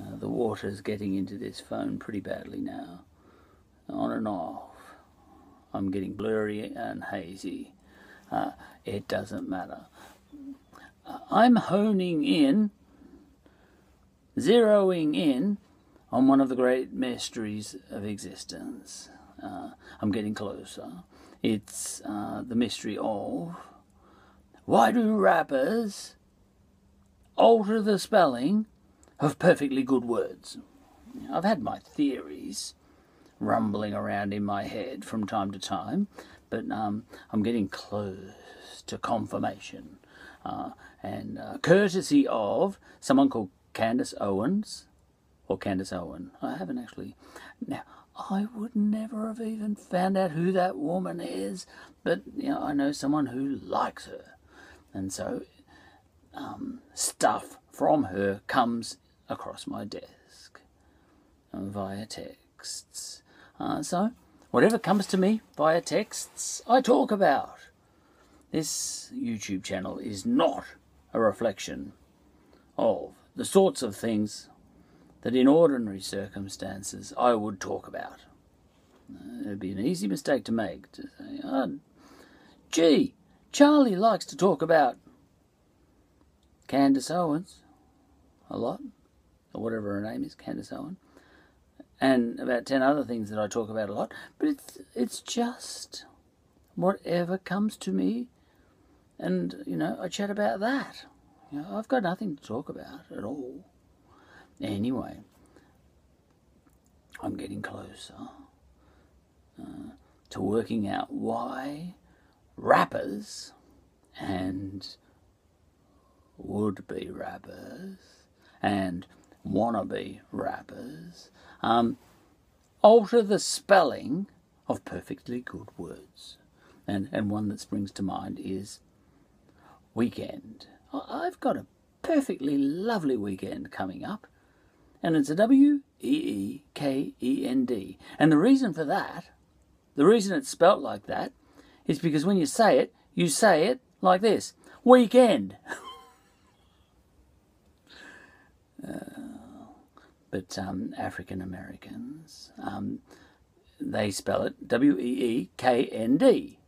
Uh, the water's getting into this phone pretty badly now. On and off. I'm getting blurry and hazy. Uh, it doesn't matter. Uh, I'm honing in, zeroing in on one of the great mysteries of existence. Uh, I'm getting closer. It's uh, the mystery of why do rappers alter the spelling of perfectly good words? I've had my theories rumbling around in my head from time to time, but um, I'm getting close to confirmation. Uh, and uh, courtesy of someone called Candace Owens, or Candace Owen. I haven't actually. Now, I would never have even found out who that woman is, but you know, I know someone who likes her, and so um, stuff from her comes across my desk via texts. Uh, so, whatever comes to me via texts, I talk about. This YouTube channel is not a reflection of the sorts of things that in ordinary circumstances I would talk about. Uh, it'd be an easy mistake to make to say, oh, gee, Charlie likes to talk about Candace Owens a lot, or whatever her name is, Candace Owen, and about 10 other things that I talk about a lot, but it's, it's just whatever comes to me, and, you know, I chat about that. You know, I've got nothing to talk about at all. Anyway, I'm getting closer uh, to working out why rappers and would be rappers and wannabe rappers um, alter the spelling of perfectly good words. And, and one that springs to mind is weekend. I've got a perfectly lovely weekend coming up, and it's a W E E K E N D. And the reason for that, the reason it's spelt like that, is because when you say it, you say it like this weekend. uh, but um, African Americans, um, they spell it W E E K N D.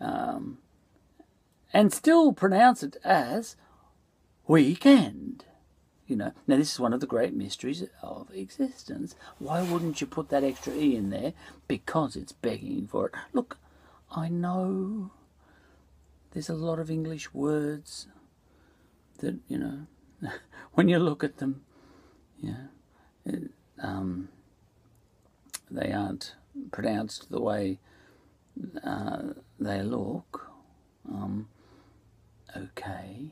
Um, and still pronounce it as weekend. You know, now this is one of the great mysteries of existence. Why wouldn't you put that extra E in there? Because it's begging for it. Look, I know there's a lot of English words that, you know, when you look at them, yeah, it, um, they aren't pronounced the way uh, they look. Um, okay.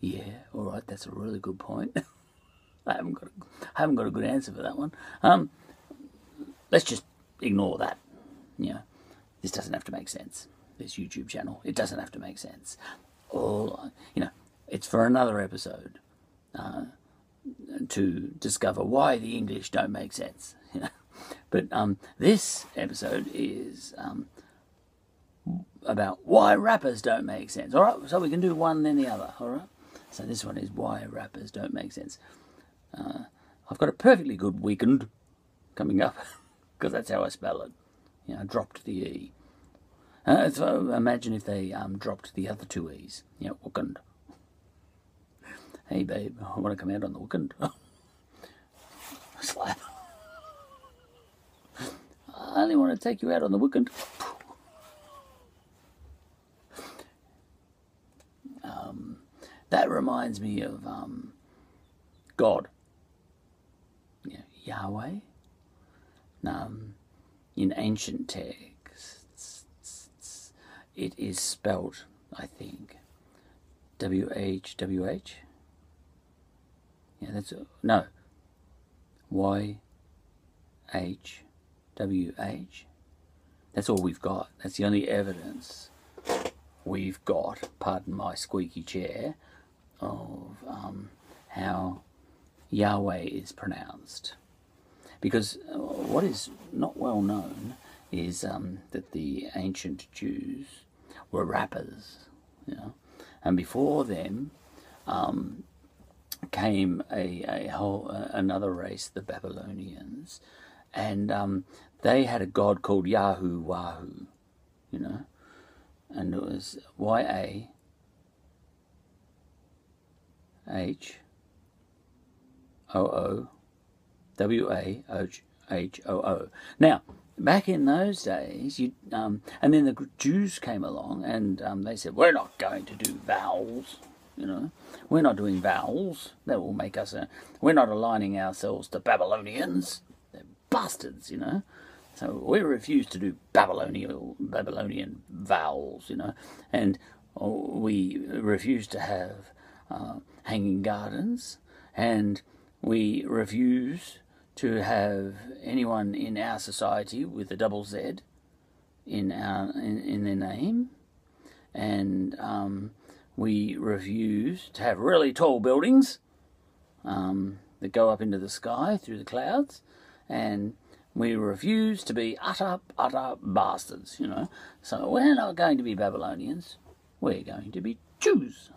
Yeah, all right, that's a really good point. I haven't got a, I haven't got a good answer for that one. Um, let's just ignore that. Know, this doesn't have to make sense. This YouTube channel, it doesn't have to make sense. All you know, it's for another episode uh, to discover why the English don't make sense. You know, but um, this episode is um, about why rappers don't make sense. All right, so we can do one then the other. All right. So this one is why rappers don't make sense. Uh, I've got a perfectly good weekend coming up because that's how I spell it. You know, I dropped the e. Uh, so imagine if they um, dropped the other two e's. You know, weekend. Hey babe, I want to come out on the weekend. Slap. I only want to take you out on the weekend. Um, That reminds me of um, God, know, Yahweh. Um, in ancient texts, it is spelt, I think, W H W H. Yeah, that's no. Y H W H. That's all we've got. That's the only evidence we've got, pardon my squeaky chair, of um, how Yahweh is pronounced. Because uh, what is not well known is um, that the ancient Jews were rappers, you know, and before them, um, came a, a whole uh, another race, the Babylonians, and um, they had a god called Yahu Wahu, you know, and it was Y A H O O W A H O O. Now, back in those days, you um, and then the Jews came along and um, they said, "We're not going to do vowels." You know, we're not doing vowels. That will make us a. We're not aligning ourselves to Babylonians. They're bastards, you know. So we refuse to do Babylonian Babylonian vowels, you know, and we refuse to have uh, hanging gardens, and we refuse to have anyone in our society with a double Z in our in, in their name, and um, we refuse to have really tall buildings um, that go up into the sky through the clouds, and we refuse to be utter, utter bastards, you know. So we're not going to be Babylonians, we're going to be Jews.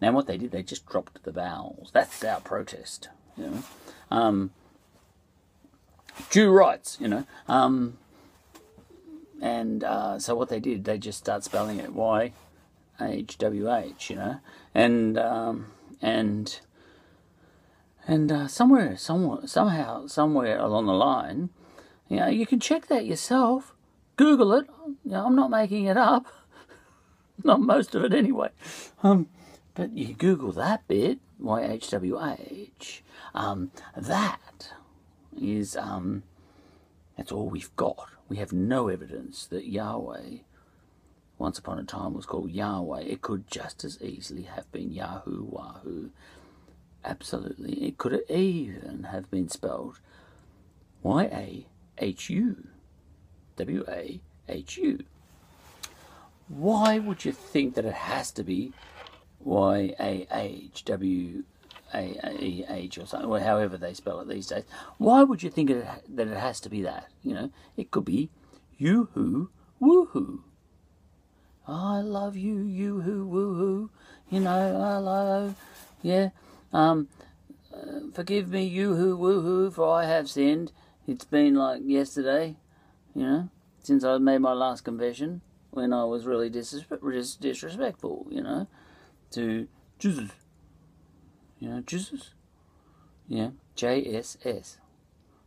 Now, what they did, they just dropped the vowels. That's our protest, you know. Um, Jew rights, you know. Um, and uh, so what they did, they just start spelling it Y H W H, you know, and um, and and uh, somewhere, somewhere, somehow, somewhere along the line, you know, you can check that yourself. Google it. You know, I'm not making it up. not most of it anyway. Um, but you Google that bit, Y H W H. Um, that is um, that's all we've got. We have no evidence that Yahweh once upon a time was called Yahweh. It could just as easily have been Yahoo Wahoo. Absolutely. It could even have been spelled Y A H U. W A H U. Why would you think that it has to be Y A H W A E H or something, or however they spell it these days? Why would you think it, that it has to be that? You know, it could be Yoo-hoo Woohoo. I love you, you hoo woo hoo. You know, I love, yeah. Um, uh, forgive me, you hoo woo hoo, for I have sinned. It's been like yesterday, you know, since I made my last confession when I was really disres- disrespectful, you know, to Jesus. You know, Jesus. Yeah, J S S.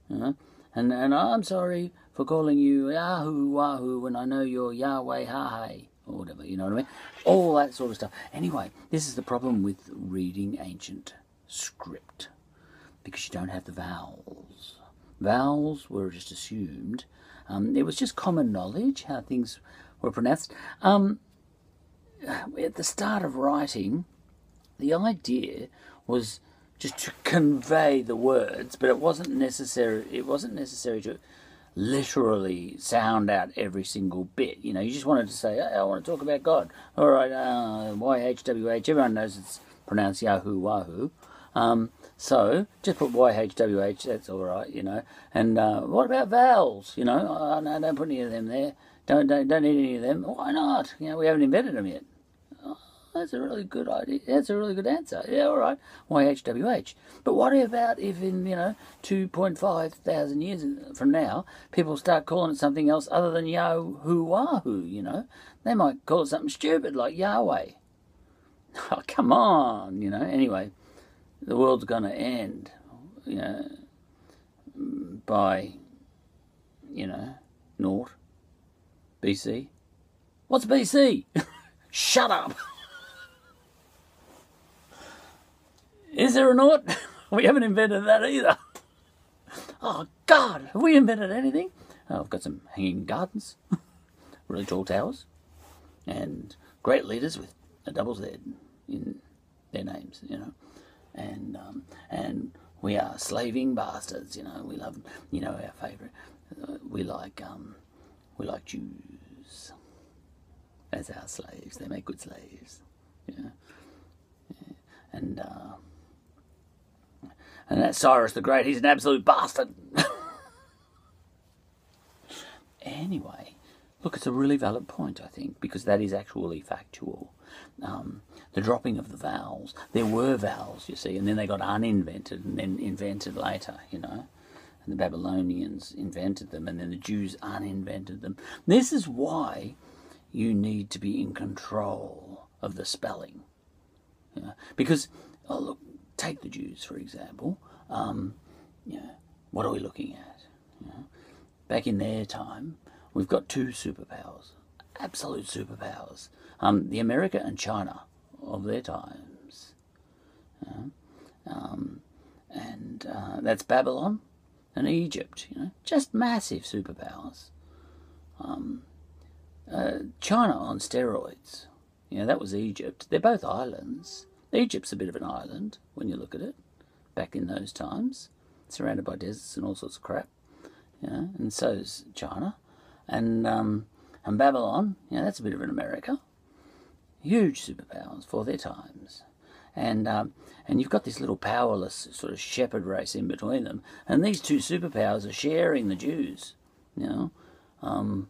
You know, and and I'm sorry for calling you Yahoo Wahoo when I know you're Yahweh Ha or whatever, you know what I mean? All that sort of stuff. Anyway, this is the problem with reading ancient script because you don't have the vowels. Vowels were just assumed. Um, it was just common knowledge how things were pronounced. Um, at the start of writing, the idea was just to convey the words, but it wasn't necessary. It wasn't necessary to literally sound out every single bit. You know, you just wanted to say, hey, I want to talk about God. All right, uh, YHWH, everyone knows it's pronounced Yahoo Wahoo. Um, so just put YHWH, that's all right, you know. And uh, what about vowels? You know, oh, no, don't put any of them there. Don't, don't, don't need any of them. Why not? You know, we haven't invented them yet. That's a really good idea. That's a really good answer. Yeah, all right. YHWH. But what about if in, you know, 2.5 thousand years from now, people start calling it something else other than Yahoo you know? They might call it something stupid like Yahweh. Oh, come on, you know. Anyway, the world's going to end, you know, by, you know, naught. BC. What's BC? Shut up. Is there a naught? we haven't invented that either. Oh, God, have we invented anything? Oh, I've got some hanging gardens, really tall towers, and great leaders with a double Z in their names, you know. And, um, and we are slaving bastards, you know. We love, you know, our favourite. Uh, we like, um, we like Jews as our slaves. They make good slaves, you know. Yeah. And, uh, and that Cyrus the Great, he's an absolute bastard. anyway, look, it's a really valid point, I think, because that is actually factual. Um, the dropping of the vowels. There were vowels, you see, and then they got uninvented and then invented later, you know. And the Babylonians invented them, and then the Jews uninvented them. This is why you need to be in control of the spelling. Because, oh, look, take the Jews, for example. Um, you know, what are we looking at? You know? Back in their time, we've got two superpowers, absolute superpowers. Um, the America and China of their times. um, and uh, that's Babylon and Egypt, you know, just massive superpowers. Um, uh, China on steroids, you know, that was Egypt. They're both islands. Egypt's a bit of an island when you look at it, back in those times, surrounded by deserts and all sorts of crap, you know, and so's China. And, um, and Babylon, know, that's a bit of an America huge superpowers for their times. And, um, and you've got this little powerless sort of shepherd race in between them. And these two superpowers are sharing the Jews, you know, um,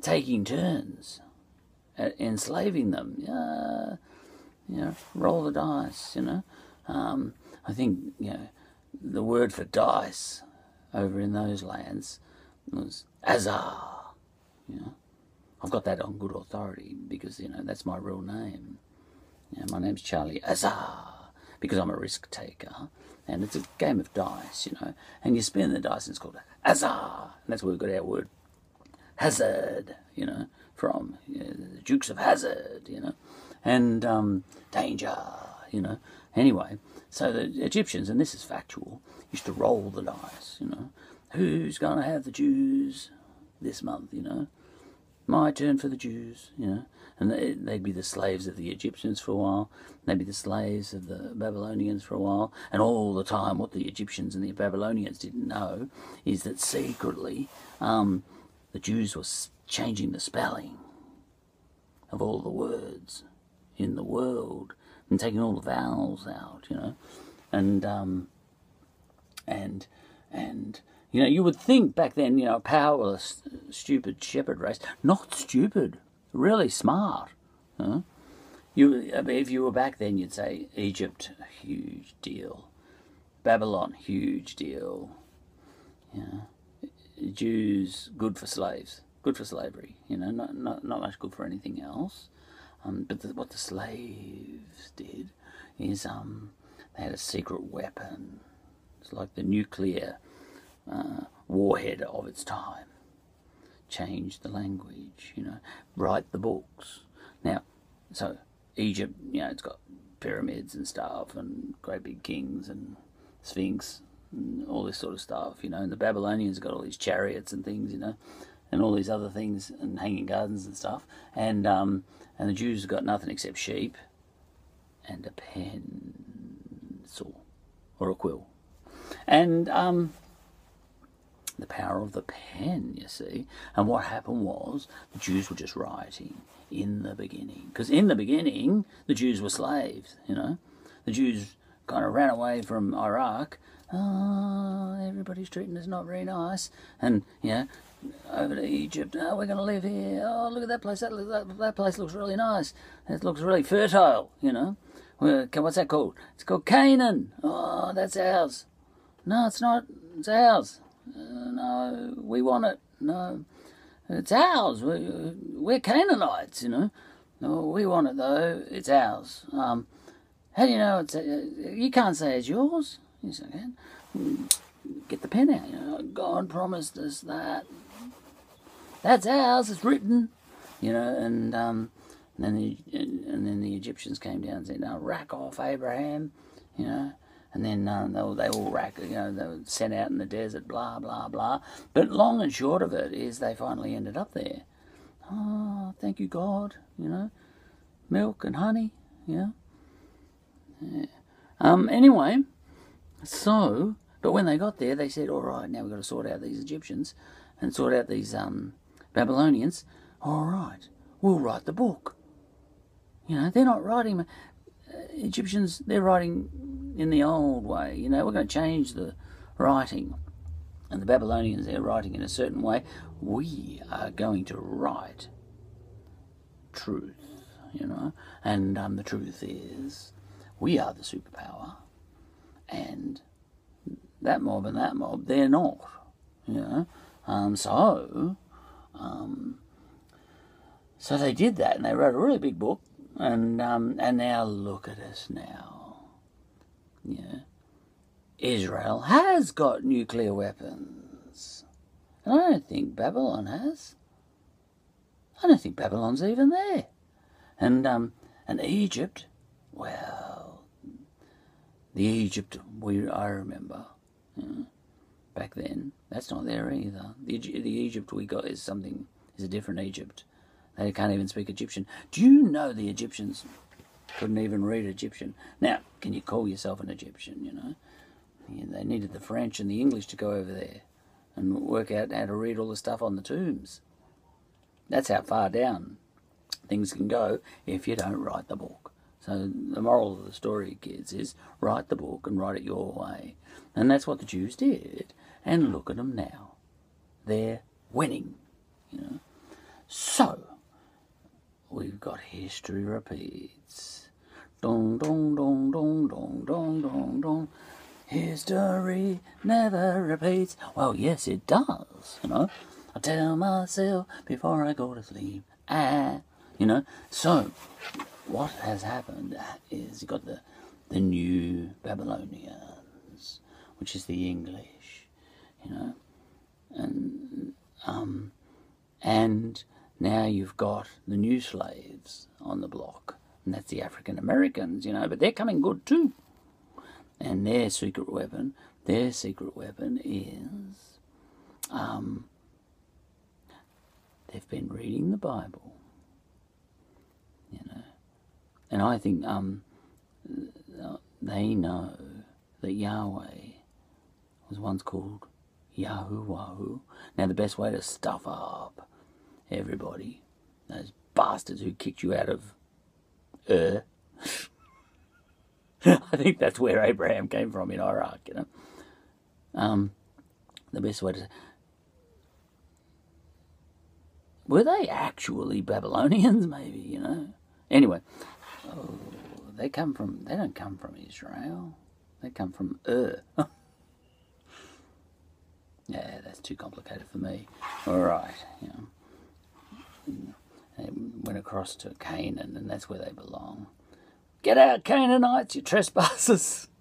taking turns at enslaving them. Uh, you know, roll the dice, you know. Um, I think, you know, the word for dice over in those lands was azar, you know. I've got that on good authority because, you know, that's my real name. You know, my name's Charlie Azar because I'm a risk taker. And it's a game of dice, you know. And you spin the dice and it's called Azar. And that's where we've got our word hazard, you know, from you know, the Dukes of Hazzard, you know. And um, danger, you know. Anyway, so the Egyptians, and this is factual, used to roll the dice, you know. Who's going to have the Jews this month, you know? my turn for the Jews, you know. And they'd be the slaves of the Egyptians for a while. They'd be the slaves of the Babylonians for a while. And all the time, what the Egyptians and the Babylonians didn't know is that secretly um, the Jews were changing the spelling of all the words in the world and taking all the vowels out, you know. And, um, and, and you know, you would think back then, you know, powerless, stupid shepherd race. Not stupid, really smart. Huh? You, if you were back then, you'd say Egypt, huge deal. Babylon, huge deal. Yeah. Jews, good for slaves, good for slavery. You know, not not, not much good for anything else. Um, but the, what the slaves did is um, they had a secret weapon. It's like the nuclear uh, warhead of its time. Change the language, you know, write the books. Now, so Egypt, you know, it's got pyramids and stuff, and great big kings and sphinx, and all this sort of stuff, you know. And the Babylonians got all these chariots and things, you know, and all these other things, and hanging gardens and stuff. And um, and the Jews got nothing except sheep and a pencil or a quill. And um, the power of the pen, you see. And what happened was the Jews were just rioting in the beginning. Because in the beginning, the Jews were slaves, you know. The Jews kind of ran away from Iraq. Oh, everybody's treating us not very nice. And, know, over to Egypt. Oh, we're going to live here. Oh, look at that place. That, that, that place looks really nice. It looks really fertile, you know. What's that called? It's called Canaan. Oh, that's ours. No, it's not. It's ours. Uh, no, we want it. No, it's ours. We, we're Canaanites, you know. No, we want it though. It's ours. Um, how do you know it's? Uh, you can't say it's yours. Yes, I can. Get the pen out. You know, God promised us that. That's ours. It's written. You know, and um, and then the and then the Egyptians came down and said, "Now rack off Abraham." You know, and then um, they, they all rack, you know, they were sent out in the desert, blah, blah, blah. But long and short of it is they finally ended up there. Oh, thank you, God, you know, milk and honey, yeah. Um, anyway, so, but when they got there, they said, all right, now we've got to sort out these Egyptians and sort out these um, Babylonians. All right, we'll write the book. You know, they're not writing. Uh, Egyptians, they're writing in the old way. You know, we're going to change the writing. And the Babylonians, they're writing in a certain way. We are going to write truth. you know. And um, the truth is, we are the superpower, and that mob and that mob, they're not, you know. Um, so, um, so they did that, and they wrote a really big book, and um, and now look at us now. Yeah, Israel has got nuclear weapons, and I don't think Babylon has. I don't think Babylon's even there, and um, and Egypt, well, the Egypt we I remember. Yeah, back then, that's not there either. The, the Egypt we got is something, is a different Egypt. They can't even speak Egyptian. Do you know the Egyptians couldn't even read Egyptian? Now, can you call yourself an Egyptian, you know? Yeah, they needed the French and the English to go over there and work out how to read all the stuff on the tombs. That's how far down things can go if you don't write the book. So the moral of the story, kids, is write the book and write it your way. And that's what the Jews did. And look at them now. They're winning, you know. So, we've got history repeats. Dong, dong, dong, dong, dong, dong, dong, dong. History never repeats. Well, yes, it does, you know. I tell myself before I go to sleep. Ah, you know. So, what has happened is you've got the the new Babylonians, which is the English, you know, and um, and now you've got the new slaves on the block, and that's the African Americans, you know, but they're coming good too. And their secret weapon, their secret weapon is, um, they've been reading the Bible, you know, and I think um, they know that Yahweh was once called Yahoo. Now, the best way to stuff up everybody, those bastards who kicked you out of Ur. I think that's where Abraham came from in Iraq, you know. Um, the best way to. Were they actually Babylonians, maybe, you know? Anyway, oh, they come from. They don't come from Israel. They come from Ur. yeah, that's too complicated for me. All right, know. They went across to Canaan, and that's where they belong. Get out, Canaanites, you trespassers!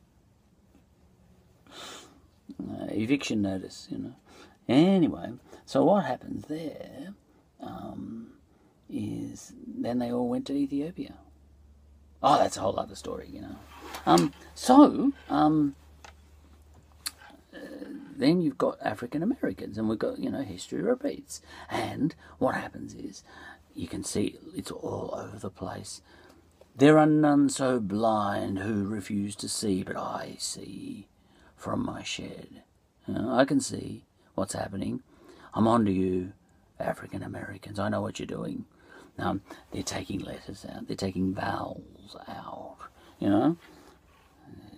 Uh, eviction notice, you know. Anyway, so what happens there um, is then they all went to Ethiopia. Oh, that's a whole other story, you know. Um, so, um, uh, then you've got African Americans, and we've got, you know, history repeats. And what happens is you can see it's all over the place. There are none so blind who refuse to see, but I see from my shed. You know, I can see what's happening. I'm on to you, African Americans. I know what you're doing. Um, they're taking letters out. They're taking vowels out. You know,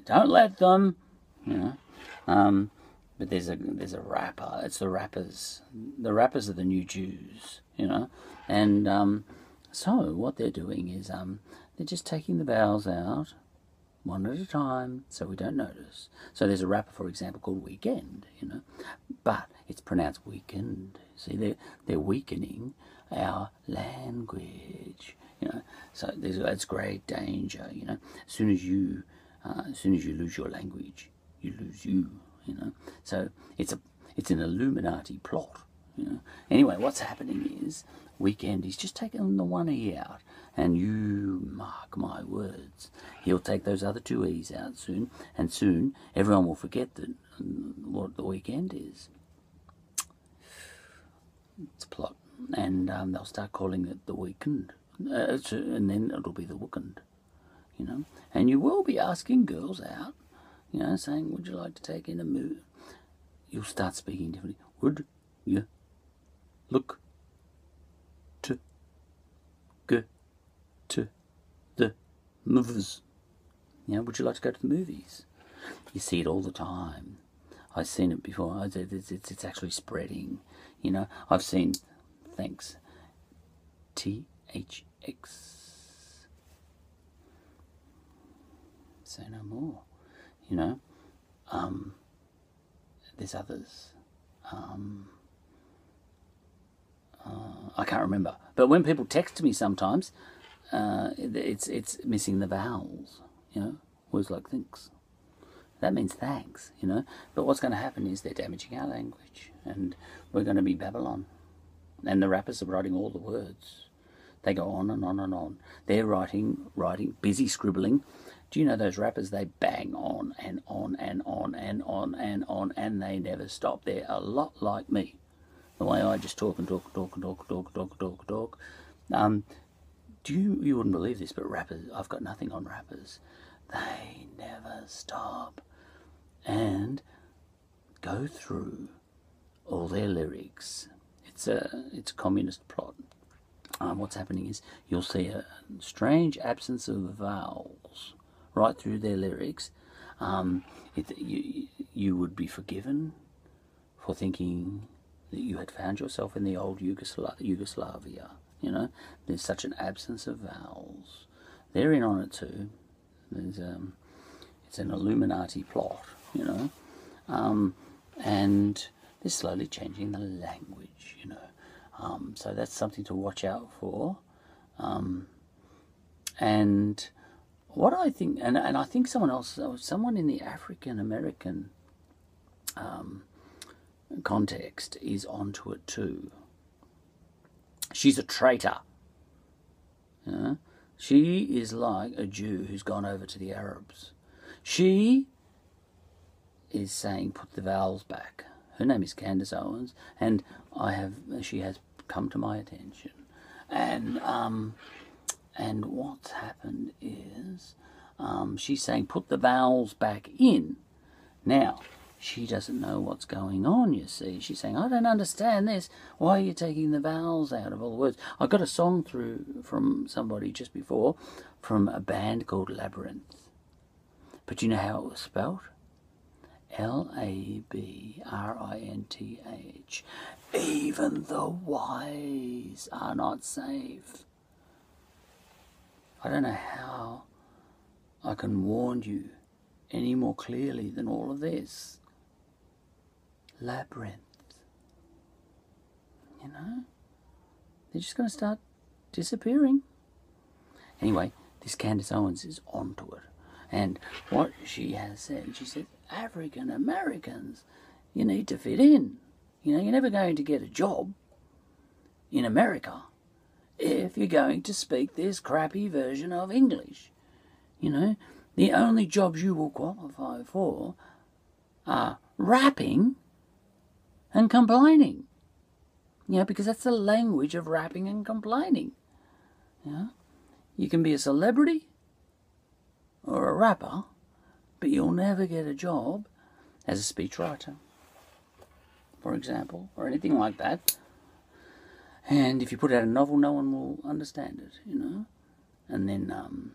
don't let them. You know, um, but there's a there's a rapper. It's the rappers. The rappers are the new Jews. You know, and um, so what they're doing is um, they're just taking the vowels out one at a time so we don't notice. So there's a rapper, for example, called Weeknd, you know, but it's pronounced weekend. See, they're, they're weakening our language, you know. So there's that's great danger, you know. As soon as you, uh, as soon as you lose your language, you lose you, you know. So it's a it's an Illuminati plot, you know. Anyway, what's happening is Weeknd he's just taking the one e out, and you mark my words, he'll take those other two e's out soon, and soon everyone will forget that what the weekend is. It's a plot and um, they'll start calling it the weekend, uh, and then it'll be the weekend, you know. And you will be asking girls out, you know, saying, "Would you like to take in a move?" You'll start speaking differently. Would you look to go to the movies? You know, would you like to go to the movies? You see it all the time. I've seen it before. It's, it's, it's actually spreading. You know, I've seen Thanks. THX. Say no more. You know, um, there's others. Um, uh, I can't remember. But when people text me sometimes, uh, it's it's missing the vowels. You know, words like thinks. That means thanks. You know, but what's going to happen is they're damaging our language, and we're going to be Babylon. And the rappers are writing all the words. They go on and on and on. They're writing, writing, busy scribbling. Do you know those rappers? They bang on and on and on and on and on, and they never stop. They're a lot like me. The way I just talk and talk and talk and talk and talk and talk and talk and talk. Um, do you you wouldn't believe this, but rappers, I've got nothing on rappers. They never stop, and go through all their lyrics. It's a it's a communist plot. Um, what's happening is you'll see a strange absence of vowels right through their lyrics. Um, it, you, you would be forgiven for thinking that you had found yourself in the old Yugosla- Yugoslavia. You know, there's such an absence of vowels. They're in on it too. There's um, it's an Illuminati plot. You know, um, and they're slowly changing the language. You know, um, so that's something to watch out for. Um, and what I think, and, and I think someone else, someone in the African American um, context is onto it too. She's a traitor. She is like a Jew who's gone over to the Arabs. She is saying, put the vowels back. Her name is Candace Owens, and I have she has come to my attention, and um, and what's happened is um, she's saying put the vowels back in. Now she doesn't know what's going on. You see, she's saying I don't understand this. Why are you taking the vowels out of all the words? I got a song through from somebody just before from a band called Labrinth. But you know how it was spelled? L A B R I N T H. Even the wise are not safe. I don't know how I can warn you any more clearly than all of this. Labyrinth. You know? They're just going to start disappearing. Anyway, this Candace Owens is onto it. And what she has said, she said, African Americans, you need to fit in. You know, you're never going to get a job in America if you're going to speak this crappy version of English. You know, the only jobs you will qualify for are rapping and complaining. You know, because that's the language of rapping and complaining. You know, you can be a celebrity or a rapper, but you'll never get a job as a speechwriter for example, or anything like that. And if you put out a novel, no one will understand it, you know. And then, um,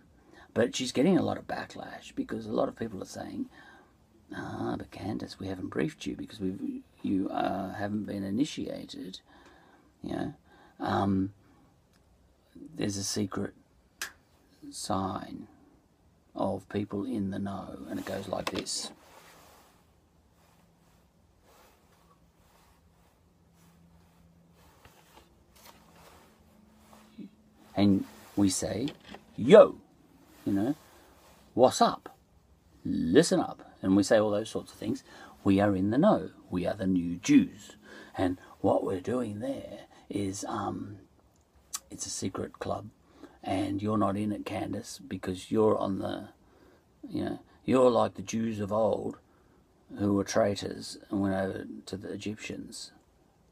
but she's getting a lot of backlash because a lot of people are saying, "Ah, but Candace, we haven't briefed you because we've, you uh, haven't been initiated." You know, um, there's a secret sign people in the know, and it goes like this. and we say, yo, you know, what's up? Listen up. And we say all those sorts of things. We are in the know. We are the new Jews. And what we're doing there is um, it's a secret club. And you're not in it, Candace, because you're on the, you know, you're like the Jews of old who were traitors and went over to the Egyptians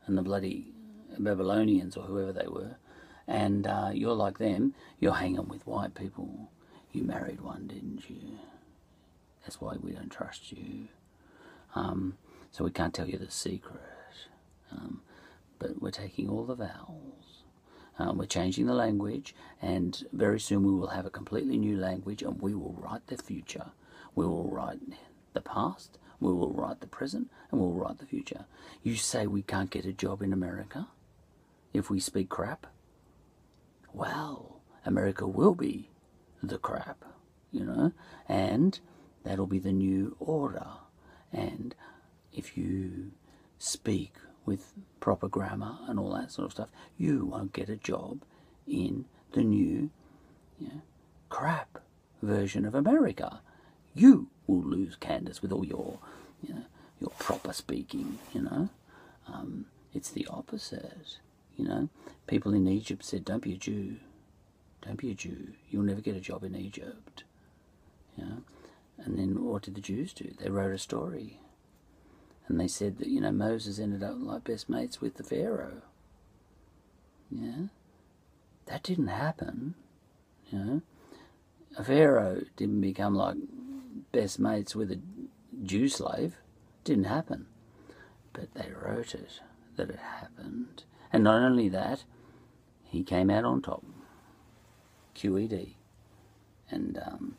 and the bloody Babylonians or whoever they were and uh, you're like them, you're hanging with white people. You married one, didn't you? That's why we don't trust you. Um, so we can't tell you the secret. Um, but we're taking all the vowels. Um, we're changing the language, and very soon we will have a completely new language, and we will write the future. We will write the past, we will write the present, and we'll write the future. You say we can't get a job in America if we speak crap? well, America will be the crap. you know, and that'll be the new order. And if you speak with proper grammar and all that sort of stuff, you won't get a job in the new you know, crap version of America. You will lose Candace with all your, you know, your proper speaking. You know, um, it's the opposite. You know, people in Egypt said, "Don't be a Jew. Don't be a Jew. You'll never get a job in Egypt." Know, and then what did the Jews do? They wrote a story, and they said that you know Moses ended up like best mates with the Pharaoh. Yeah, that didn't happen. You know, a Pharaoh didn't become like best mates with a Jew slave. Didn't happen. But they wrote it that it happened. And not only that, he came out on top. QED. And um,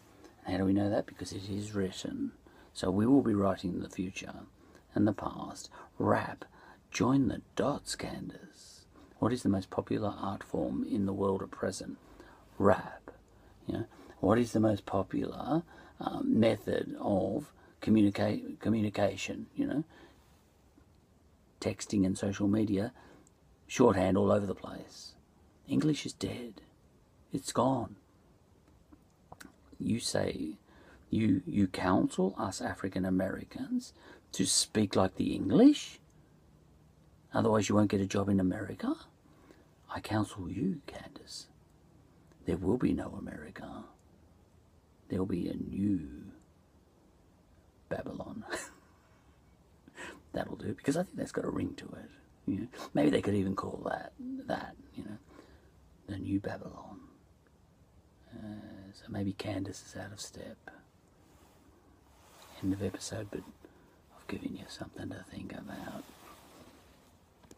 how do we know that? Because it is written. So we will be writing in the future and the past. Rap. Join the dots, Candace. What is the most popular art form in the world at present? Rap. You know, what is the most popular um, method of communicate communication? You know, texting and social media, shorthand all over the place. English is dead. It's gone. You say, you you counsel us African Americans to speak like the English. Otherwise, you won't get a job in America. I counsel you, Candace. There will be no America. There'll be a new Babylon. That'll do because I think that's got a ring to it. You know? Maybe they could even call that that you know the new Babylon. Uh, so maybe Candace is out of step. End of episode, but I've you something to think about.